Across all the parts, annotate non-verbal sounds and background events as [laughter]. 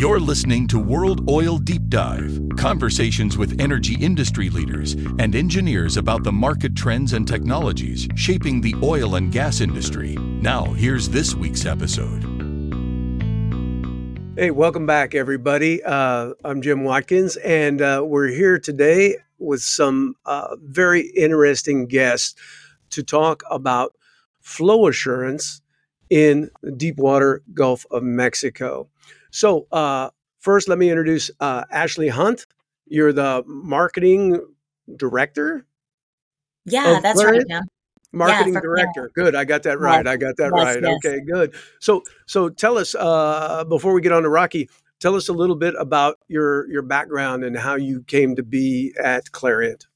You're listening to World Oil Deep Dive conversations with energy industry leaders and engineers about the market trends and technologies shaping the oil and gas industry. Now, here's this week's episode. Hey, welcome back, everybody. Uh, I'm Jim Watkins, and uh, we're here today with some uh, very interesting guests to talk about flow assurance in the deep water Gulf of Mexico. So, uh, first, let me introduce uh, Ashley Hunt. You're the marketing director. Yeah, that's right. Jim. Marketing yeah, for, director. Yeah. Good. I got that right. Yes. I got that yes, right. Yes. Okay, good. So, so tell us uh, before we get on to Rocky. Tell us a little bit about your your background and how you came to be at Clariant.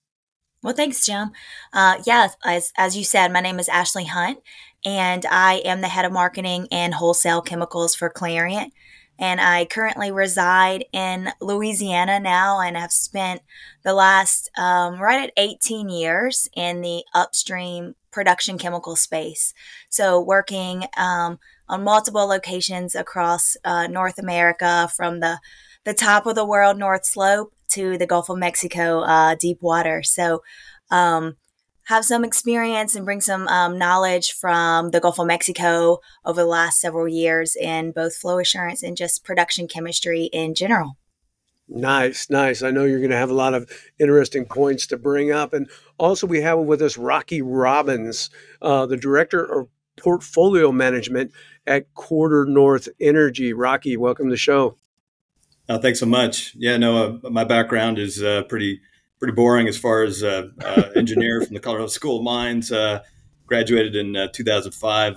Well, thanks, Jim. Uh, yeah, as, as you said, my name is Ashley Hunt, and I am the head of marketing and wholesale chemicals for Clariant. And I currently reside in Louisiana now and have spent the last um, right at 18 years in the upstream production chemical space. So, working um, on multiple locations across uh, North America from the, the top of the world, North Slope, to the Gulf of Mexico uh, deep water. So, um, have some experience and bring some um, knowledge from the Gulf of Mexico over the last several years in both flow assurance and just production chemistry in general. Nice, nice. I know you're going to have a lot of interesting points to bring up. And also, we have with us Rocky Robbins, uh, the Director of Portfolio Management at QuarterNorth Energy. Rocky, welcome to the show. Oh, thanks so much. Yeah, no, uh, my background is uh, pretty pretty boring as far as uh, uh, engineer from the Colorado School of Mines. Uh, graduated in 2005.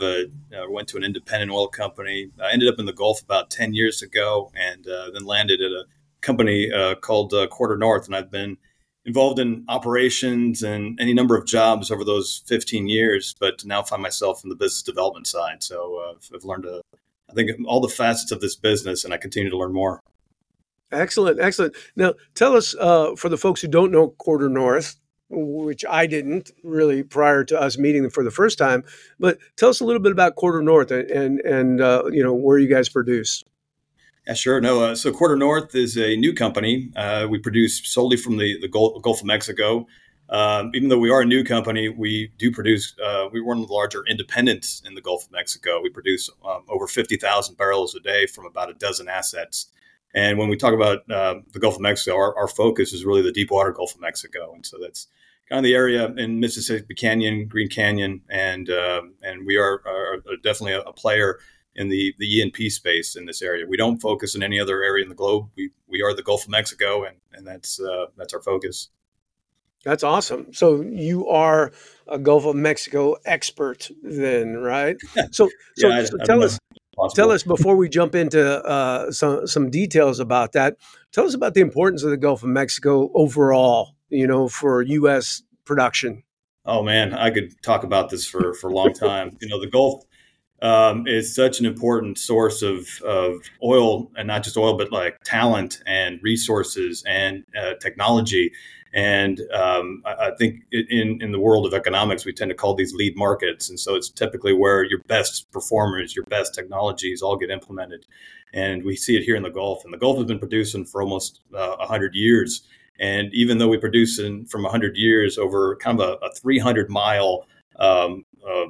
went to an independent oil company. I ended up in the Gulf about 10 years ago, and then landed at a company called QuarterNorth, and I've been involved in operations and any number of jobs over those 15 years, but now find myself in the business development side. So uh, I've learned, a, I think, all the facets of this business, and I continue to learn more. Excellent, excellent. Now, tell us uh, for the folks who don't know QuarterNorth, which I didn't really prior to us meeting them for the first time, but tell us a little bit about QuarterNorth and and, and uh, you know where you guys produce. Yeah, sure. No, uh, so QuarterNorth is a new company. Uh, we produce solely from the the Gulf, of Mexico. Um, even though we are a new company, we do produce. Uh, we're one of the larger independents in the Gulf of Mexico. We produce um, over fifty thousand barrels a day from about a dozen assets. And when we talk about uh, the Gulf of Mexico, our, our, focus is really the deep water Gulf of Mexico, and so that's kind of the area in Mississippi Canyon, Green Canyon, and uh, and we are, are definitely a, a, player in the the E&P space in this area. We don't focus in any other area in the globe. We we are the Gulf of Mexico, and and that's uh, that's our focus. That's awesome. So you are a Gulf of Mexico expert, then, right? [laughs] So, so, yeah, I, so tell us, possible. Tell us before we jump into uh, some some details about that. Tell us about the importance of the Gulf of Mexico overall. You know, for U.S. production. Oh man, I could talk about this for for a long time. you know, the Gulf um, is such an important source of of oil, and not just oil, but like talent and resources and uh, technology. And um, I, I, think in, in the world of economics, we tend to call these lead markets. And so it's typically where your best performers, your best technologies all get implemented. And we see it here in the Gulf. And the Gulf has been producing for almost uh, 100 years. And even though we produce in, from 100 years over kind of a, a 300 mile um, uh,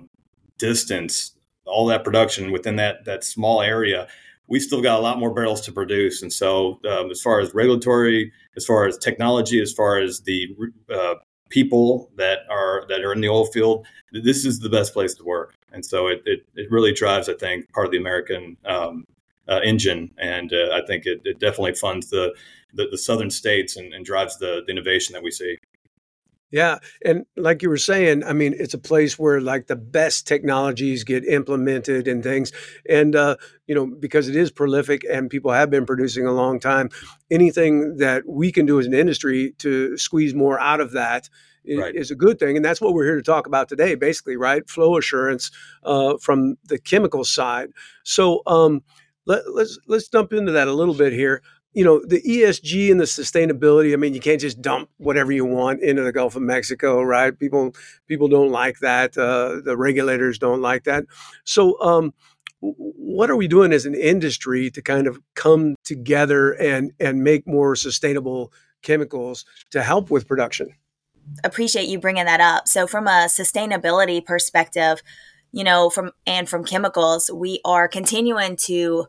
distance, all that production within that, that small area, we still got a lot more barrels to produce. And so, um, as far as regulatory, as far as technology, as far as the uh, people that are that are in the oil field, this is the best place to work. And so, it it, it really drives, I think, part of the American um, uh, engine, and uh, I think it, it, definitely funds the, the, the southern states and, and drives the, the innovation that we see. Yeah. And like you were saying, I mean, it's a place where like the best technologies get implemented and things. And, uh, you know, because it is prolific and people have been producing a long time, anything that we can do as an industry to squeeze more out of that right. is a good thing. And that's what we're here to talk about today, basically, right? Flow assurance uh, from the chemical side. So, um, let, let's let's jump into that a little bit here you know the ESG and the sustainability. I mean, you can't just dump whatever you want into the Gulf of Mexico, right? People people don't like that. Uh, the regulators don't like that. So, um, what are we doing as an industry to kind of come together and and make more sustainable chemicals to help with production? Appreciate you bringing that up. So, from a sustainability perspective, you know, from and from chemicals, we are continuing to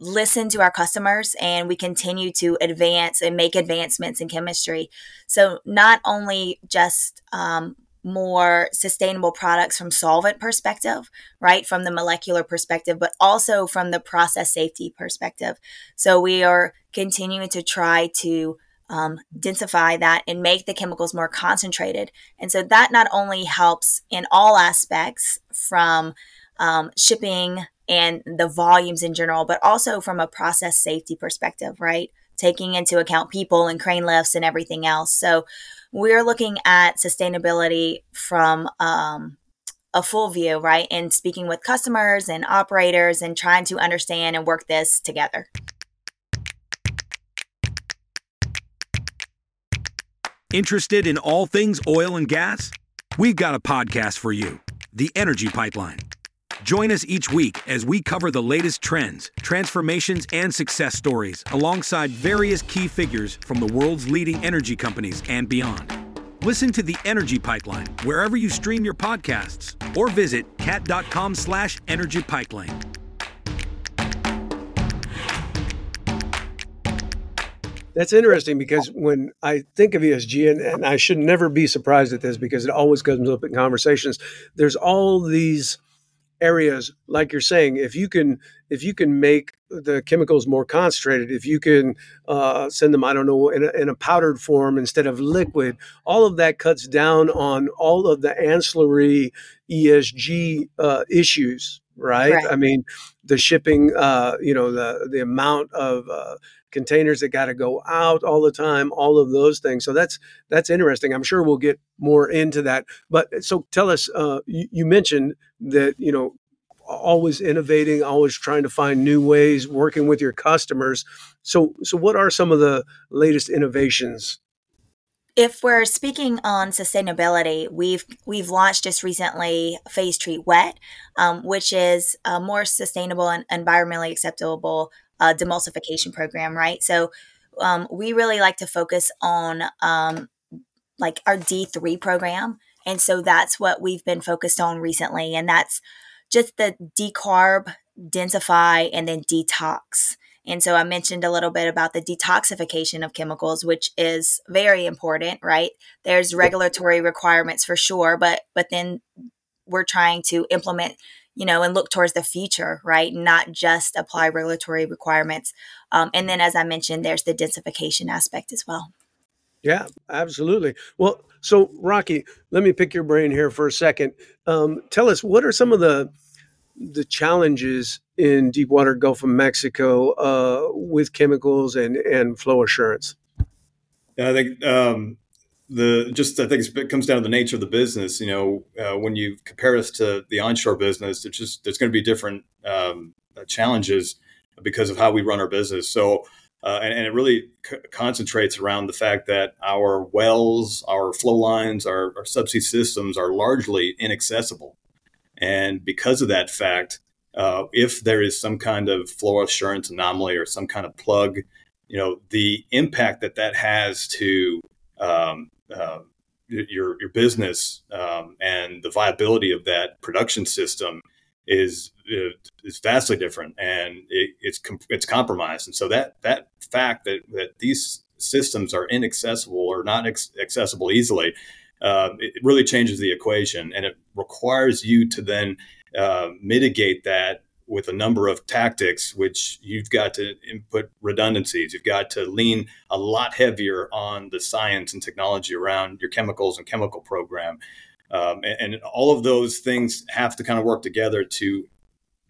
listen to our customers and we continue to advance and make advancements in chemistry. So, not only just um, more sustainable products from solvent perspective, right? From the molecular perspective, but also from the process safety perspective. So we are continuing to try to um, densify that and make the chemicals more concentrated. And so that not only helps in all aspects from um, shipping and the volumes in general, but also from a process safety perspective, right? Taking into account people and crane lifts and everything else. So we're looking at sustainability from um, a full view, right? And speaking with customers and operators and trying to understand and work this together. Interested in all things oil and gas? We've got a podcast for you The Energy Pipeline. Join us each week as we cover the latest trends, transformations, and success stories alongside various key figures from the world's leading energy companies and beyond. Listen to the Energy Pipeline wherever you stream your podcasts or visit cat.com slash energy pipeline. That's interesting because when I think of ESG, and, and I should never be surprised at this because it always comes up in conversations, there's all these – areas like you're saying if you can if you can make the chemicals more concentrated if you can uh, send them i don't know in a, in a, powdered form instead of liquid all of that cuts down on all of the ancillary esg uh, issues right? right? i mean the shipping uh, you know the the amount of uh, containers that got to go out all the time all of those things so that's that's interesting i'm sure we'll get more into that but so tell us uh, you, you, mentioned that you know always innovating always trying to find new ways working with your customers so so what are some of the latest innovations if we're speaking on sustainability, we've we've launched just recently Phase Treat Wet, um, which is a more sustainable and environmentally acceptable uh, demulsification program, right? So um, we really like to focus on um, like our D3 program. And so that's what we've been focused on recently. And that's just the decarb, densify, and then detox. And so I mentioned a little bit about the detoxification of chemicals, which is very important, right? There's regulatory requirements for sure, but but then we're trying to implement you know, and look towards the future, right? Not just apply regulatory requirements. Um, and then, as I mentioned, there's the densification aspect as well. Yeah, absolutely. Well, so Rocky, let me pick your brain here for a second. Um, tell us what are some of the the challenges in deepwater Gulf of Mexico uh, with chemicals and and flow assurance? Yeah, I think um, the just I think it comes down to the nature of the business. You know, uh, when you compare us to the onshore business, it's just there's going to be different um, challenges because of how we run our business. So, uh, and, and, it really c- concentrates around the fact that our wells, our flow lines, our, our subsea systems are largely inaccessible, and because of that fact, uh, if there is some kind of flow assurance anomaly or some kind of plug, you know, the impact that that has to um, uh, your your business um, and the viability of that production system is uh, is vastly different, and it, it's it's compromised. And so that that fact that that these systems are inaccessible or not ex- accessible easily, uh, it really changes the equation, and it requires you to then uh, mitigate that with a number of tactics, which you've got to input redundancies. You've got to lean a lot heavier on the science and technology around your chemicals and chemical program. Um, and, and, all of those things have to kind of work together to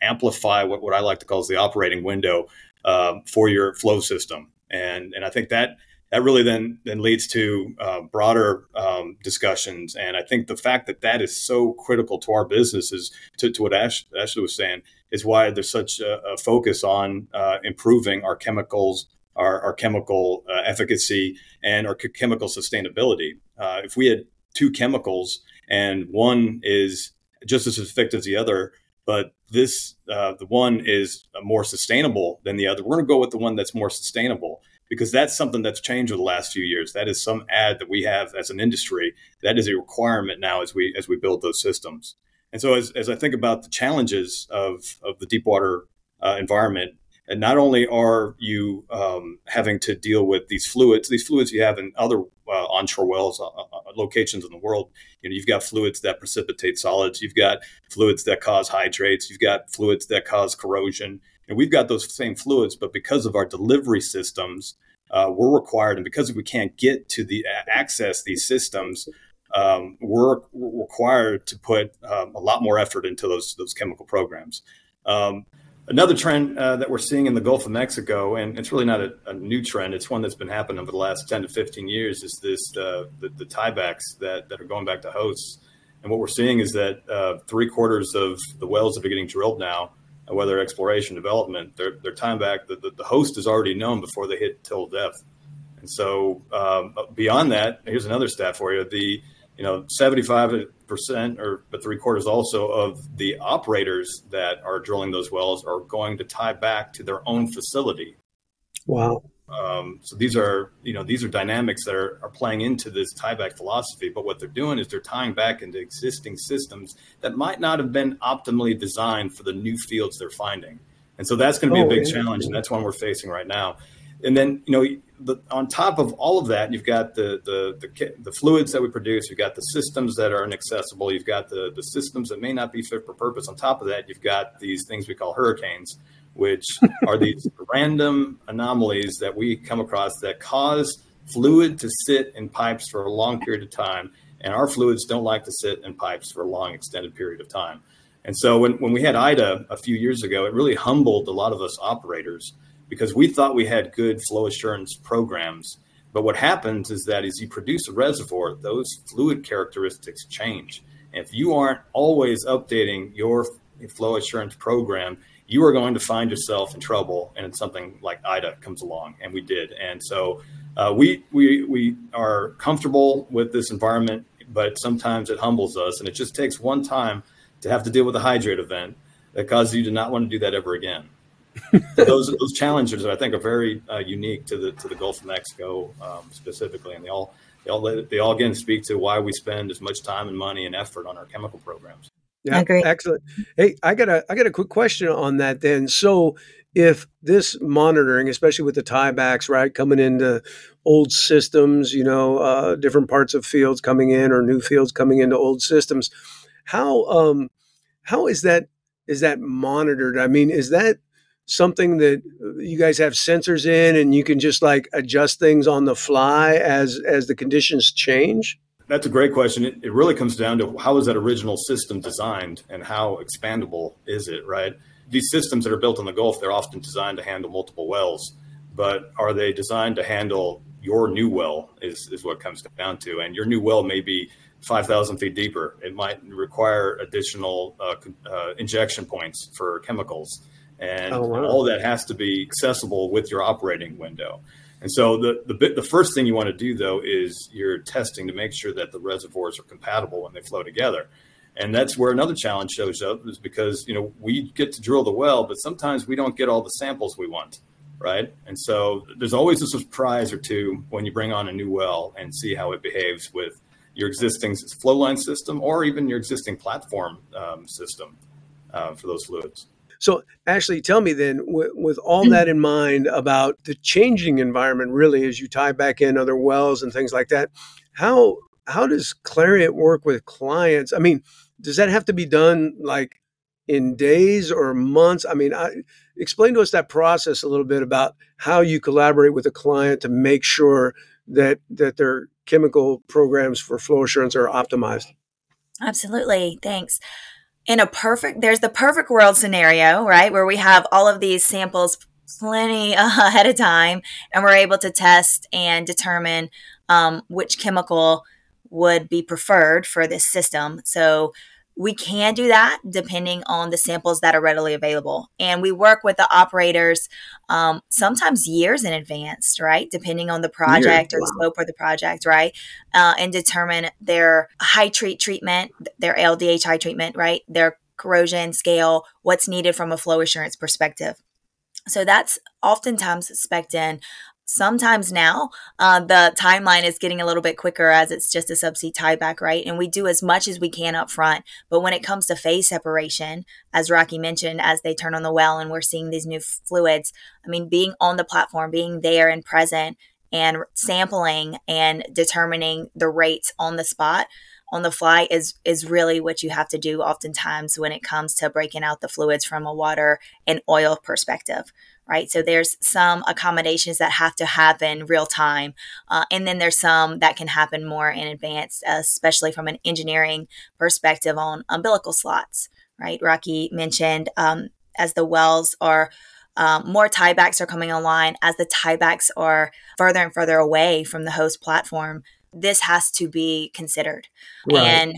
amplify what, what I like to call is the operating window um, for your flow system. And, and I think that that really then then leads to uh, broader um, discussions. And I think the fact that that is so critical to our business is to, to what Ash, Ashley was saying is why there's such a, a focus on uh, improving our chemicals, our, our chemical uh, efficacy, and our chemical sustainability. Uh, if we had two chemicals and one is just as effective as the other, but this uh, the one is more sustainable than the other. We're going to go with the one that's more sustainable because that's something that's changed over the last few years. That is some ad that we have as an industry. That is a requirement now as we as we build those systems. And so as, as I think about the challenges of of the deep water uh, environment, and not only are you um, having to deal with these fluids, these fluids you have in other uh, onshore wells uh, uh, locations in the world. You know, you've got fluids that precipitate solids, you've got fluids that cause hydrates, you've got fluids that cause corrosion, and we've got those same fluids. But because of our delivery systems, uh, we're required, and because we can't get to the access these systems, um, we're, we're, required to put um, a lot more effort into those those chemical programs. Um, Another trend uh, that we're seeing in the Gulf of Mexico, and it's really not a, a, new trend, it's one that's been happening over the last 10 to 15 years, is this uh, the, the tiebacks that, that are going back to hosts. And what we're seeing is that uh, three quarters of the wells that are getting drilled now, whether exploration, development, they're, they're tying back, the, the, the, host is already known before they hit till depth. And so um, beyond that, here's another stat for you. The you know, 75 percent or but three quarters also of the operators that are drilling those wells are going to tie back to their own facility. Wow. Um, so these are you know these are dynamics that are, are playing into this tieback philosophy. But what they're doing is they're tying back into existing systems that might not have been optimally designed for the new fields they're finding. And so that's going to be oh, a big challenge, and that's one we're facing right now and then you know the, on top of all of that, you've got the, the, the the fluids that we produce. You've got the systems that are inaccessible. You've got the the systems that may not be fit for purpose. On top of that, you've got these things we call hurricanes, which [laughs] are these random anomalies that we come across that cause fluid to sit in pipes for a long period of time, and our fluids don't like to sit in pipes for a long extended period of time. And so when, when we had Ida a few years ago, it really humbled a lot of us operators because we thought we had good flow assurance programs. But what happens is that as you produce a reservoir, those fluid characteristics change. And if you aren't always updating your flow assurance program, you are going to find yourself in trouble. And something like Ida comes along, and we did. And so uh, we, we, we are comfortable with this environment, but sometimes it humbles us. And it just takes one time to have to deal with a hydrate event that causes you to not want to do that ever again those those challenges I think are very uh, unique to the to the Gulf of Mexico um, specifically, and they all they all they all again speak to why we spend as much time and money and effort on our chemical programs. Yeah, excellent. Hey, I got a I got a quick question on that then. So if this monitoring, especially with the tiebacks, right, coming into old systems, you know, uh, different parts of fields coming in or new fields coming into old systems, how um, how is that is that monitored? I mean, is that something that you guys have sensors in and you can just like adjust things on the fly as as the conditions change? That's a great question. It, it really comes down to how is that original system designed and how expandable is it right? These systems that are built in the gulf they're often designed to handle multiple wells but are they designed to handle your new well is, is what comes down to. And your new well may be 5,000 feet deeper. It might require additional uh, uh, injection points for chemicals and, oh, wow. all that has to be accessible with your operating window. And so the the, bit, the first thing you want to do though is you're testing to make sure that the reservoirs are compatible when they flow together. And that's where another challenge shows up is because you know we get to drill the well, but sometimes we don't get all the samples we want, right? And so there's always a surprise or two when you bring on a new well and see how it behaves with your existing flow line system or even your existing platform um, system uh, for those fluids. So, Ashley, tell me then, w- with all mm. that in mind about the changing environment, really, as you tie back in other wells and things like that, how how does Clariant work with clients? I mean, does that have to be done like in days or months? I mean, I, explain to us that process a little bit about how you collaborate with a client to make sure that that their chemical programs for flow assurance are optimized. Absolutely, thanks in a perfect there's the perfect world scenario right? Where we have all of these samples plenty [laughs] ahead of time and we're able to test and determine um, which chemical would be preferred for this system. So we can do that depending on the samples that are readily available. And we work with the operators um, sometimes years in advance, right? Depending on the project or the scope of the project, right? Uh, and determine their hydrate treatment, their LDH high treatment, right? Their corrosion, scale, what's needed from a flow assurance perspective. So that's oftentimes spec in. Sometimes now, uh, the timeline is getting a little bit quicker as it's just a subsea tieback, right? And we do as much as we can up front. But when it comes to phase separation, as Rocky mentioned, as they turn on the well and we're seeing these new fluids, I mean, being on the platform, being there and present, and sampling and determining the rates on the spot on the fly is is really what you have to do oftentimes when it comes to breaking out the fluids from a water and oil perspective right so there's some accommodations that have to happen real time uh, and then there's some that can happen more in advance especially from an engineering perspective on umbilical slots right rocky mentioned um, as the wells are um, more tiebacks are coming online as the tiebacks are further and further away from the host platform. This has to be considered. Right. And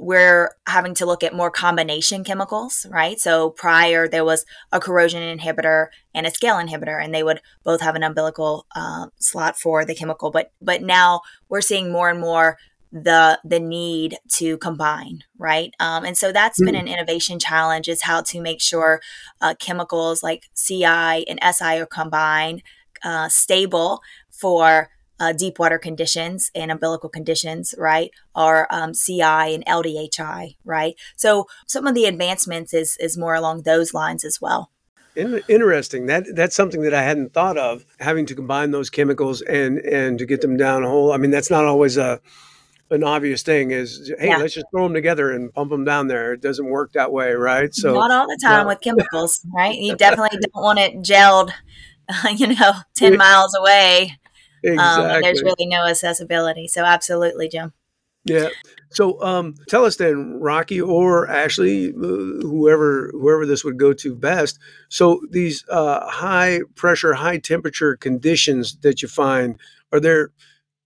we're having to look at more combination chemicals, right? So prior there was a corrosion inhibitor and a scale inhibitor, and they would both have an umbilical uh, slot for the chemical. But but now we're seeing more and more the the need to combine right um, and so that's mm. been an innovation challenge is how to make sure uh, chemicals like ci and si are combined uh, stable for uh, deep water conditions and umbilical conditions right or um, ci and ldhi right so some of the advancements is is more along those lines as well Interesting. That that's something that I hadn't thought of. Having to combine those chemicals and and to get them down a hole. I mean, that's not always a an obvious thing is hey yeah. let's just throw them together and pump them down there it doesn't work that way right so not all the time with chemicals right you [laughs] definitely don't want it gelled [laughs] you know 10 miles away exactly. Um, there's really no accessibility. So absolutely jim. Yeah. So um, tell us then rocky or ashley uh, whoever whoever this would go to best. So these uh, high pressure high temperature conditions that you find are there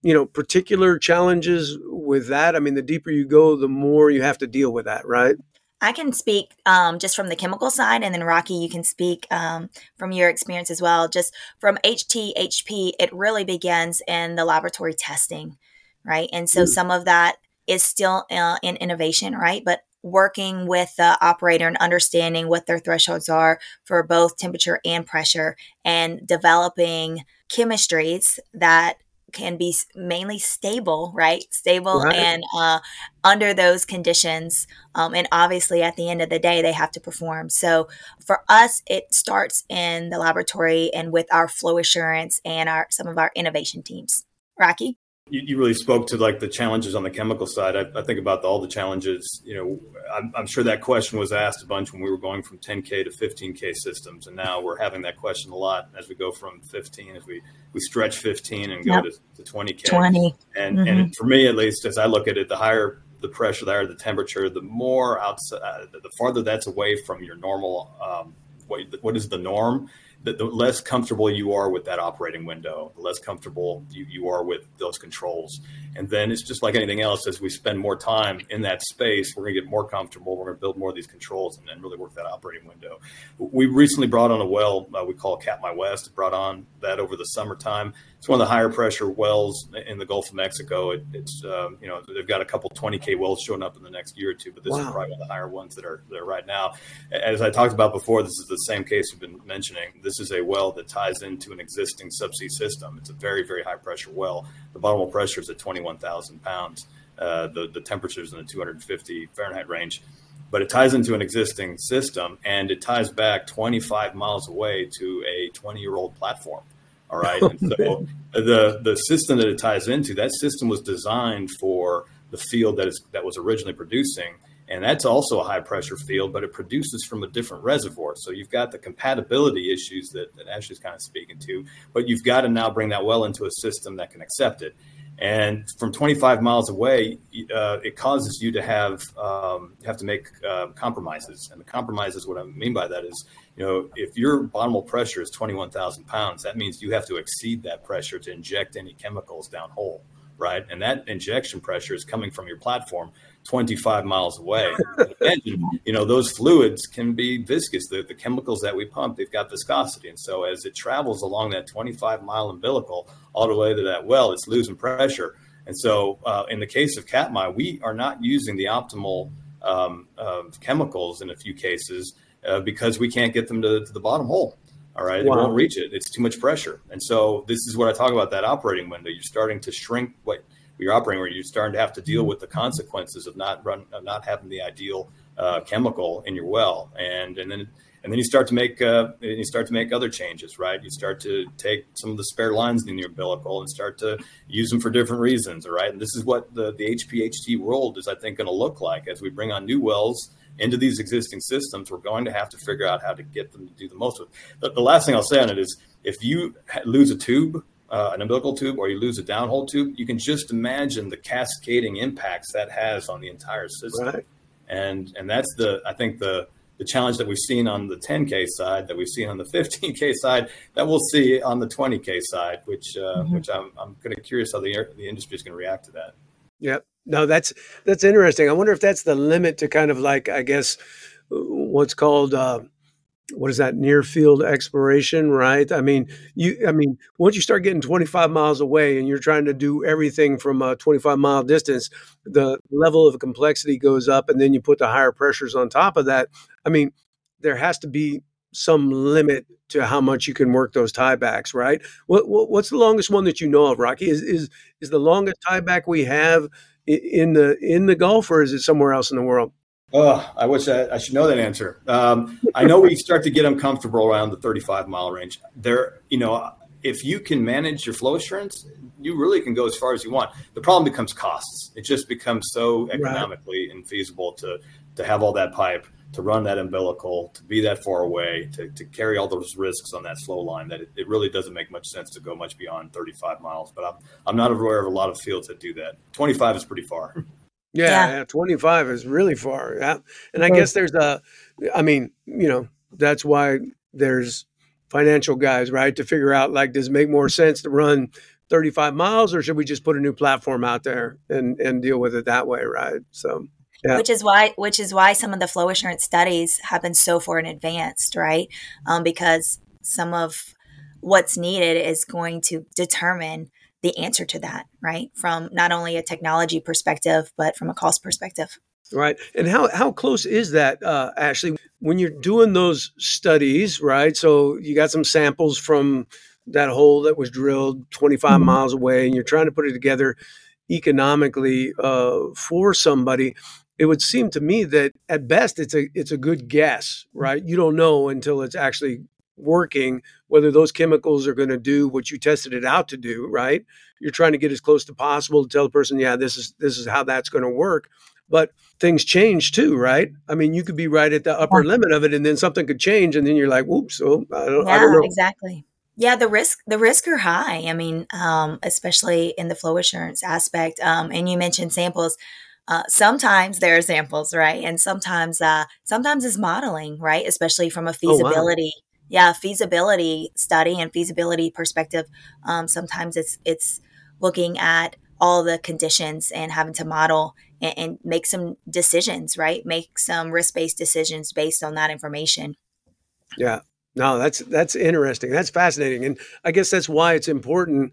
you know particular challenges with that? I mean the deeper you go the more you have to deal with that right i can speak um, just from the chemical side and then rocky you can speak um, from your experience as well. Just from hthp it really begins in the laboratory testing right? And so mm. some of that is still uh, in innovation right? But working with the operator and understanding what their thresholds are for both temperature and pressure and developing chemistries that can be mainly stable, right? Stable right. and uh, under those conditions. Um, and obviously, at the end of the day, they have to perform. So for us, it starts in the laboratory and with our flow assurance and our some of our innovation teams. Rocky you, you, really spoke to like the challenges on the chemical side. I, I think about the, all the challenges. You know, I'm, I'm, sure that question was asked a bunch when we were going from 10k to 15k systems, and now we're having that question a lot as we go from 15, as we we stretch 15 and go yep. to, to 20k. 20. And mm-hmm. and for me at least, as I look at it, the higher the pressure, the higher the temperature, the more outside, the farther that's away from your normal. Um, what, what is the norm? The, the, less comfortable you are with that operating window, the less comfortable you, you are with those controls. And then it's just like anything else, as we spend more time in that space, we're going to get more comfortable. We're going to build more of these controls and then really work that operating window. We recently brought on a well uh, we call Katmai West, brought on that over the summertime. It's one of the higher pressure wells in the Gulf of Mexico. It, it's, um, you know, they've got a couple 20K wells showing up in the next year or two, but this wow. is probably one of the higher ones that are there right now. As I talked about before, this is the same case we've been mentioning. This is a well that ties into an existing subsea system. It's a very, very high pressure well. The bottom of pressure is at 21,000 pounds. Uh, the, the temperatures in the 250 Fahrenheit range but it ties into an existing system and it ties back 25 miles away to a 20 year old platform. All right. And so the the system that it ties into, that system was designed for the field that is that was originally producing. And that's also a high pressure field, but it produces from a different reservoir. So you've got the compatibility issues that, that Ashley's kind of speaking to, but you've got to now bring that well into a system that can accept it. And from 25 miles away, uh, it causes you to have um, have to make uh, compromises. And the compromises, what I mean by that is, you know, if your bottom pressure is 21,000 pounds, that means you have to exceed that pressure to inject any chemicals downhole, right? And that injection pressure is coming from your platform 25 miles away. [laughs] you know, those fluids can be viscous. The, the chemicals that we pump, they've got viscosity. And so as it travels along that 25 mile umbilical all the way to that well, it's losing pressure. And so uh, in the case of Katmai, we are not using the optimal um, chemicals in a few cases uh, because we can't get them to, to the bottom hole. All right, wow. it won't reach it. It's too much pressure, and so this is what I talk about that operating window. You're starting to shrink what you're operating, where you're starting to have to deal with the consequences of not run, of not having the ideal uh, chemical in your well, and and then and then you start to make uh, you start to make other changes, right? You start to take some of the spare lines in your umbilical and start to use them for different reasons, right? And this is what the the HPHT world is, I think, going to look like as we bring on new wells into these existing systems. We're going to have to figure out how to get them to do the most with. The, the last thing I'll say on it is, if you lose a tube, uh, an umbilical tube, or you lose a downhole tube, you can just imagine the cascading impacts that has on the entire system. Right. And and that's the I think the the challenge that we've seen on the 10k side, that we've seen on the 15k side, that we'll see on the 20k side, which uh, mm-hmm. which I'm I'm kind of curious how the the industry is going to react to that. Yep. No, that's that's interesting. I wonder if that's the limit to kind of like I guess what's called uh, what is that near field exploration, right? I mean, you I mean, once you start getting 25 miles away and you're trying to do everything from a 25 mile distance, the level of complexity goes up and then you put the higher pressures on top of that. I mean, there has to be some limit to how much you can work those tiebacks, right? What, what, what's the longest one that you know of, Rocky? Is is is the longest tieback we have in the in the Gulf, or is it somewhere else in the world? Oh, I wish I, I should know that answer. Um, I know we start to get them comfortable around the 35 mile range. There, you know, if you can manage your flow assurance, you really can go as far as you want. The problem becomes costs. It just becomes so economically right. infeasible to to have all that pipe to run that umbilical, to be that far away, to, to carry all those risks on that flow line, that it, it, really doesn't make much sense to go much beyond 35 miles. But I'm, I'm not aware of a lot of fields that do that. 25 is pretty far. Yeah, yeah. yeah 25 is really far. Yeah. And I guess there's a, I mean, you know, that's why there's financial guys, right? To figure out like, does it make more sense to run 35 miles or should we just put a new platform out there and, and deal with it that way, right? So, yeah. Which is why, which is why some of the flow assurance studies have been so far in advanced, right? Um, because some of what's needed is going to determine the answer to that, right? From not only a technology perspective, but from a cost perspective. Right. And how, how close is that, uh, Ashley, when you're doing those studies, right? So you got some samples from that hole that was drilled 25 mm-hmm. miles away, and you're trying to put it together economically uh, for somebody it would seem to me that at best it's a it's a good guess, right? You don't know until it's actually working whether those chemicals are going to do what you tested it out to do, right? You're trying to get as close to possible to tell the person, yeah, this is this is how that's going to work. But things change too, right? I mean, you could be right at the upper yeah. limit of it, and then something could change, and then you're like, "Whoops!" So I don't, yeah, I don't know. Exactly. Yeah, the risk the risk are high. I mean, um, especially in the flow assurance aspect. Um, and you mentioned samples. Uh, sometimes there are samples, right? And sometimes, uh, sometimes it's modeling, right? Especially from a feasibility, oh, wow. Yeah, feasibility study and feasibility perspective. Um, sometimes it's it's looking at all the conditions and having to model and, and make some decisions, right? Make some risk based decisions based on that information. Yeah, no, that's that's interesting. That's fascinating, and I guess that's why it's important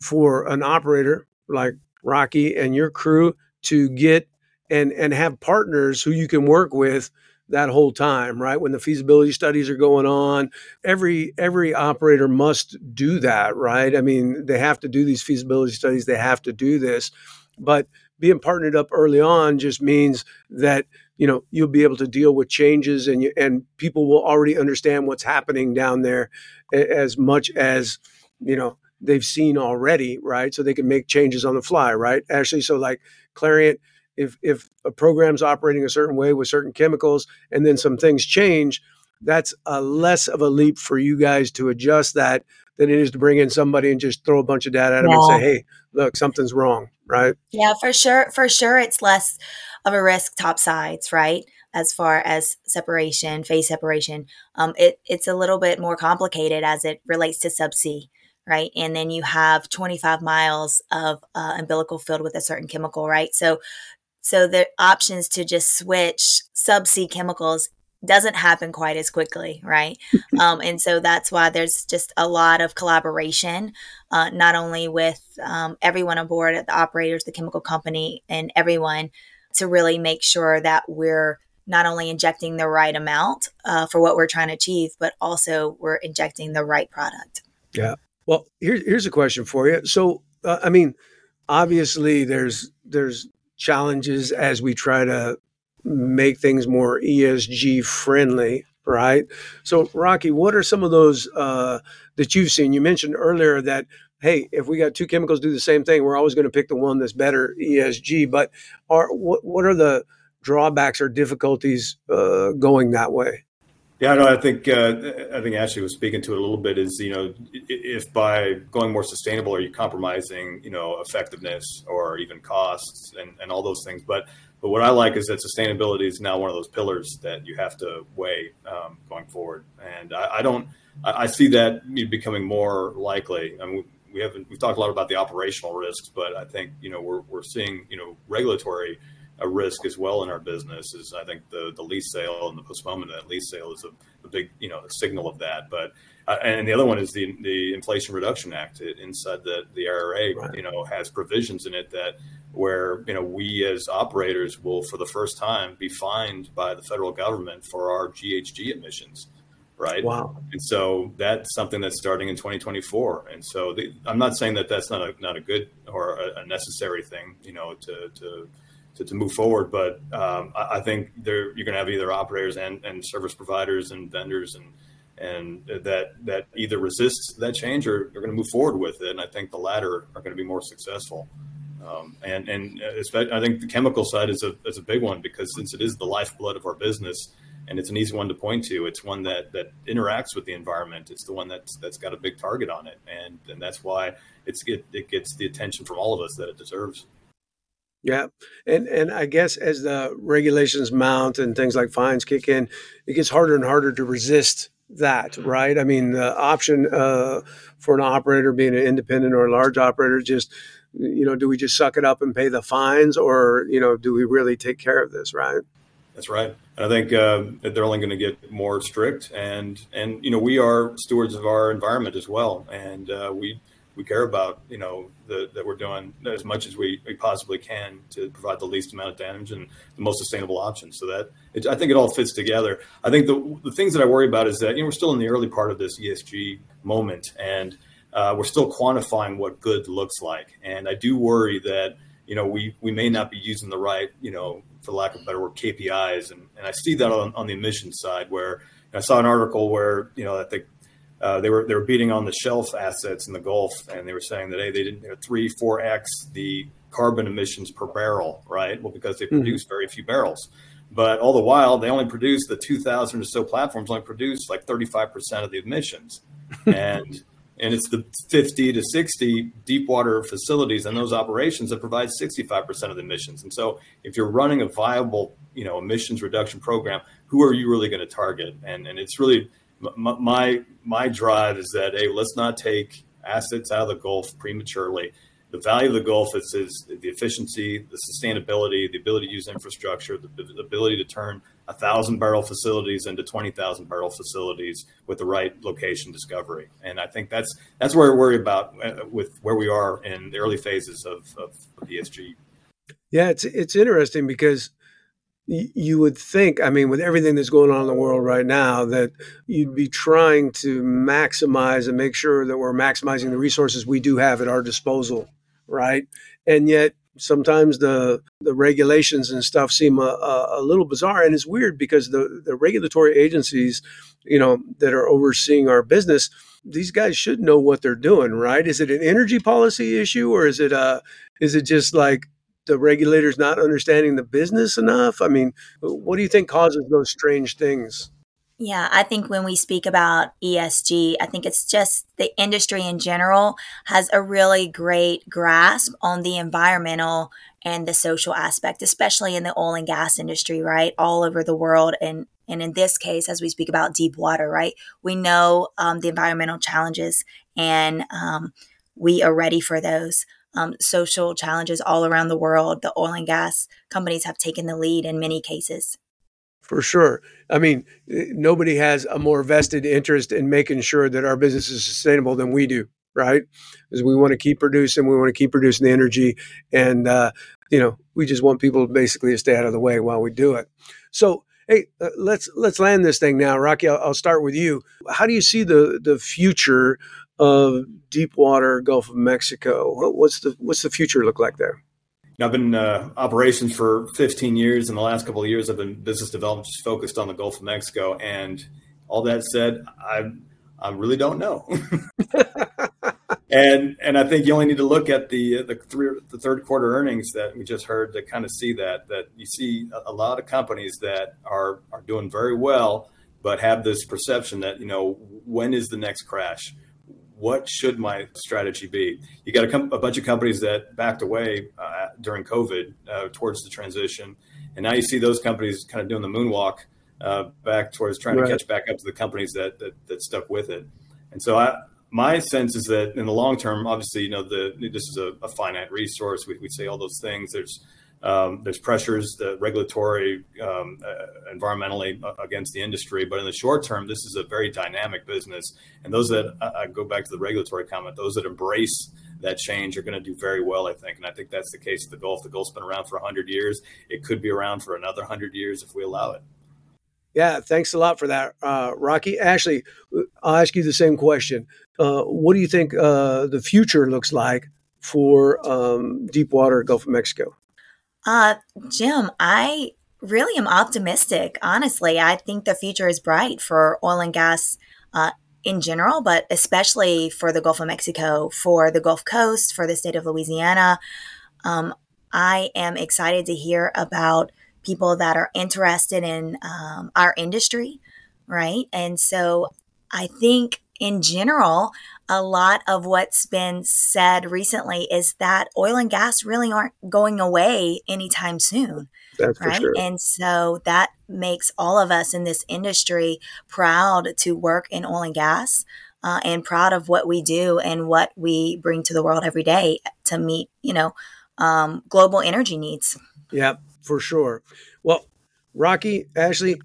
for an operator like Rocky and your crew to get and and have partners who you can work with that whole time right when the feasibility studies are going on. Every every operator must do that right? I mean they have to do these feasibility studies they have to do this. But being partnered up early on just means that you know you'll be able to deal with changes and you, and people will already understand what's happening down there as much as you know they've seen already right? So they can make changes on the fly right? Actually so like Clariant, if if a program's operating a certain way with certain chemicals and then some things change, that's a less of a leap for you guys to adjust that than it is to bring in somebody and just throw a bunch of data at them and say, "Hey, look, something's wrong." Right? Yeah, for sure. For sure, it's less of a risk top sides, right? As far as separation, phase separation, um, it, it's a little bit more complicated as it relates to subsea right? And then you have 25 miles of uh, umbilical filled with a certain chemical, right? So, so the options to just switch subsea chemicals doesn't happen quite as quickly, right? [laughs] um, and so that's why there's just a lot of collaboration, uh, not only with um, everyone aboard, at the operators, the chemical company, and everyone to really make sure that we're not only injecting the right amount uh, for what we're trying to achieve, but also we're injecting the right product. Yeah. Well, here, here's a question for you. So, uh, I mean, obviously, there's there's challenges as we try to make things more ESG friendly, right? So, Rocky, what are some of those uh, that you've seen? You mentioned earlier that hey, if we got two chemicals do the same thing, we're always going to pick the one that's better ESG. But are what what are the drawbacks or difficulties uh, going that way? Yeah, no, I think uh, I think Ashley was speaking to it a little bit. Is you know, if by going more sustainable, are you compromising you know effectiveness or even costs and, and all those things? But but what I like is that sustainability is now one of those pillars that you have to weigh um, going forward. And I, I don't, I, I, see that becoming more likely. I mean, we haven't we've talked a lot about the operational risks, but I think you know we're we're seeing you know regulatory a risk as well in our business is I think the the lease sale and the postponement of that lease sale is a, a big you know signal of that. But uh, and the other one is the the Inflation Reduction Act it, inside the the IRA right. you know has provisions in it that where you know we as operators will for the first time be fined by the federal government for our GHG emissions right? Wow. And so that's something that's starting in 2024. And so the, I'm not saying that that's not a not a good or a, a necessary thing, you know, to to to, to move forward. But um, I, I, think there you're going to have either operators and, and service providers and vendors and and that that either resist that change or are going to move forward with it. And I think the latter are going to be more successful. Um, and and I think the chemical side is a is a big one because since it is the lifeblood of our business, and it's an easy one to point to. It's one that that interacts with the environment. It's the one that's that's got a big target on it, and and that's why it's it, it gets the attention from all of us that it deserves. Yeah, and and I guess as the regulations mount and things like fines kick in, it gets harder and harder to resist that, right? I mean, the option uh, for an operator being an independent or a large operator just you know, do we just suck it up and pay the fines, or you know, do we really take care of this, right? That's right. I think uh, they're only going to get more strict, and and you know we are stewards of our environment as well, and uh, we we care about you know the, that we're doing as much as we, we possibly can to provide the least amount of damage and the most sustainable options. So that it, I think it all fits together. I think the the things that I worry about is that you know we're still in the early part of this ESG moment, and uh, we're still quantifying what good looks like, and I do worry that you know we we may not be using the right you know for lack of better word, KPIs. And, and I see that on, on the emissions side where I saw an article where, you know, I think uh, they were they were beating on the shelf assets in the Gulf, and they were saying that hey, they didn't you know, three four x the carbon emissions per barrel, right? Well, because they mm-hmm. produce mm-hmm. very few barrels, but all the while they only produce the two thousand or so platforms only produce like thirty five percent of the emissions, [laughs] and and it's the 50 to 60 deep water facilities and those operations that provide 65% of the emissions and so if you're running a viable you know emissions reduction program who are you really going to target and and it's really my my drive is that hey let's not take assets out of the gulf prematurely the value of the Gulf is, is the efficiency, the sustainability, the ability to use infrastructure, the, the ability to turn a thousand barrel facilities into twenty thousand barrel facilities with the right location discovery. And I think that's that's where I worry about uh, with where we are in the early phases of, of ESG. Yeah, it's it's interesting because you would think, I mean, with everything that's going on in the world right now, that you'd be trying to maximize and make sure that we're maximizing the resources we do have at our disposal right? And yet sometimes the the regulations and stuff seem a, a, a, little bizarre, and it's weird because the the regulatory agencies, you know, that are overseeing our business, these guys should know what they're doing, right? Is it an energy policy issue, or is it a is it just like the regulators not understanding the business enough? I mean, what do you think causes those strange things? Yeah, I think when we speak about ESG, I think it's just the industry in general has a really great grasp on the environmental and the social aspect, especially in the oil and gas industry, right? All over the world. And, and in this case, as we speak about deep water, right? We know um, the environmental challenges and um, we are ready for those. Um, social challenges all around the world. The oil and gas companies have taken the lead in many cases for sure. I mean, eh, nobody has a more vested interest in making sure that our business is sustainable than we do, right? Because we want to keep producing, we want to keep producing the energy, and uh, you know, we just want people basically to stay out of the way while we do it. So, hey, uh, let's let's land this thing now, Rocky. I'll, I'll start with you. How do you see the the future of deep water Gulf of Mexico? What's the what's the future look like there? I've been uh, operations for 15 years. In the last couple of years, I've been business development, just focused on the Gulf of Mexico. And all that said, I I really don't know. [laughs] and and I think you only need to look at the the three the third quarter earnings that we just heard to kind of see that that you see a, a lot of companies that are are doing very well, but have this perception that you know when is the next crash what should my strategy be? You got a, com- a bunch of companies that backed away uh, during COVID uh, towards the transition, and now you see those companies kind of doing the moonwalk uh, back towards trying right. to catch back up to the companies that, that, that stuck with it. And so I, my sense is that in the long term, obviously, you know, the this is a, a finite resource. We, we say all those things. There's um, there's pressures, the regulatory, um, uh, environmentally uh, against the industry. But in the short term, this is a very dynamic business. And those that I go back to the regulatory comment, those that embrace that change are going to do very well, I think. And I think that's the case of the Gulf. The Gulf's been around for 100 years. It could be around for another 100 years if we allow it. Yeah, thanks a lot for that, uh, Rocky. Ashley, I'll ask you the same question. Uh, what do you think uh, the future looks like for um, deepwater Gulf of Mexico? Uh, Jim, I really am optimistic. Honestly, I think the future is bright for oil and gas uh, in general, but especially for the Gulf of Mexico, for the Gulf Coast, for the state of Louisiana. Um, I am excited to hear about people that are interested in um, our industry, right? And so I think in general, a lot of what's been said recently is that oil and gas really aren't going away anytime soon. That's right. Sure. And so that makes all of us in this industry proud to work in oil and gas uh, and proud of what we do and what we bring to the world every day to meet, you know, um, global energy needs. Yeah, for sure. Well, Rocky, Ashley,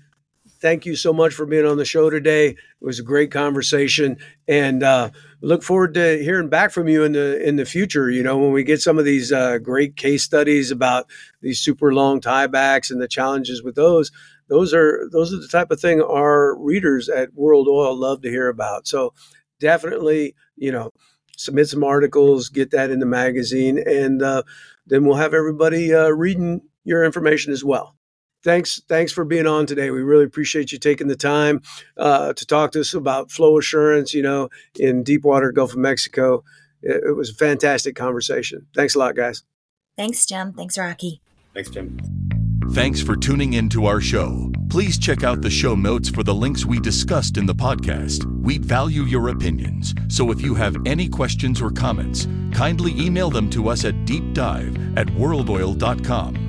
thank you so much for being on the show today. It was a great conversation, and uh, look forward to hearing back from you in the in the future. You know, when we get some of these uh, great case studies about these super long tiebacks and the challenges with those, those are those are the type of thing our readers at World Oil love to hear about. So definitely, you know, submit some articles, get that in the magazine, and uh, then we'll have everybody uh, reading your information as well thanks thanks for being on today. We really appreciate you taking the time uh, to talk to us about flow assurance you know in deepwater gulf of mexico. It, it, was a fantastic conversation. Thanks a lot guys. Thanks jim. Thanks rocky. Thanks jim. Thanks for tuning in to our show. Please check out the show notes for the links we discussed in the podcast. We value your opinions. So if you have any questions or comments kindly email them to us at deepdive at worldoil.com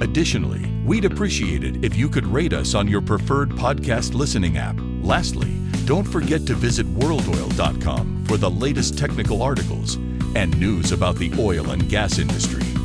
Additionally, we'd appreciate it if you could rate us on your preferred podcast listening app. Lastly, don't forget to visit worldoil.com for the latest technical articles and news about the oil and gas industry.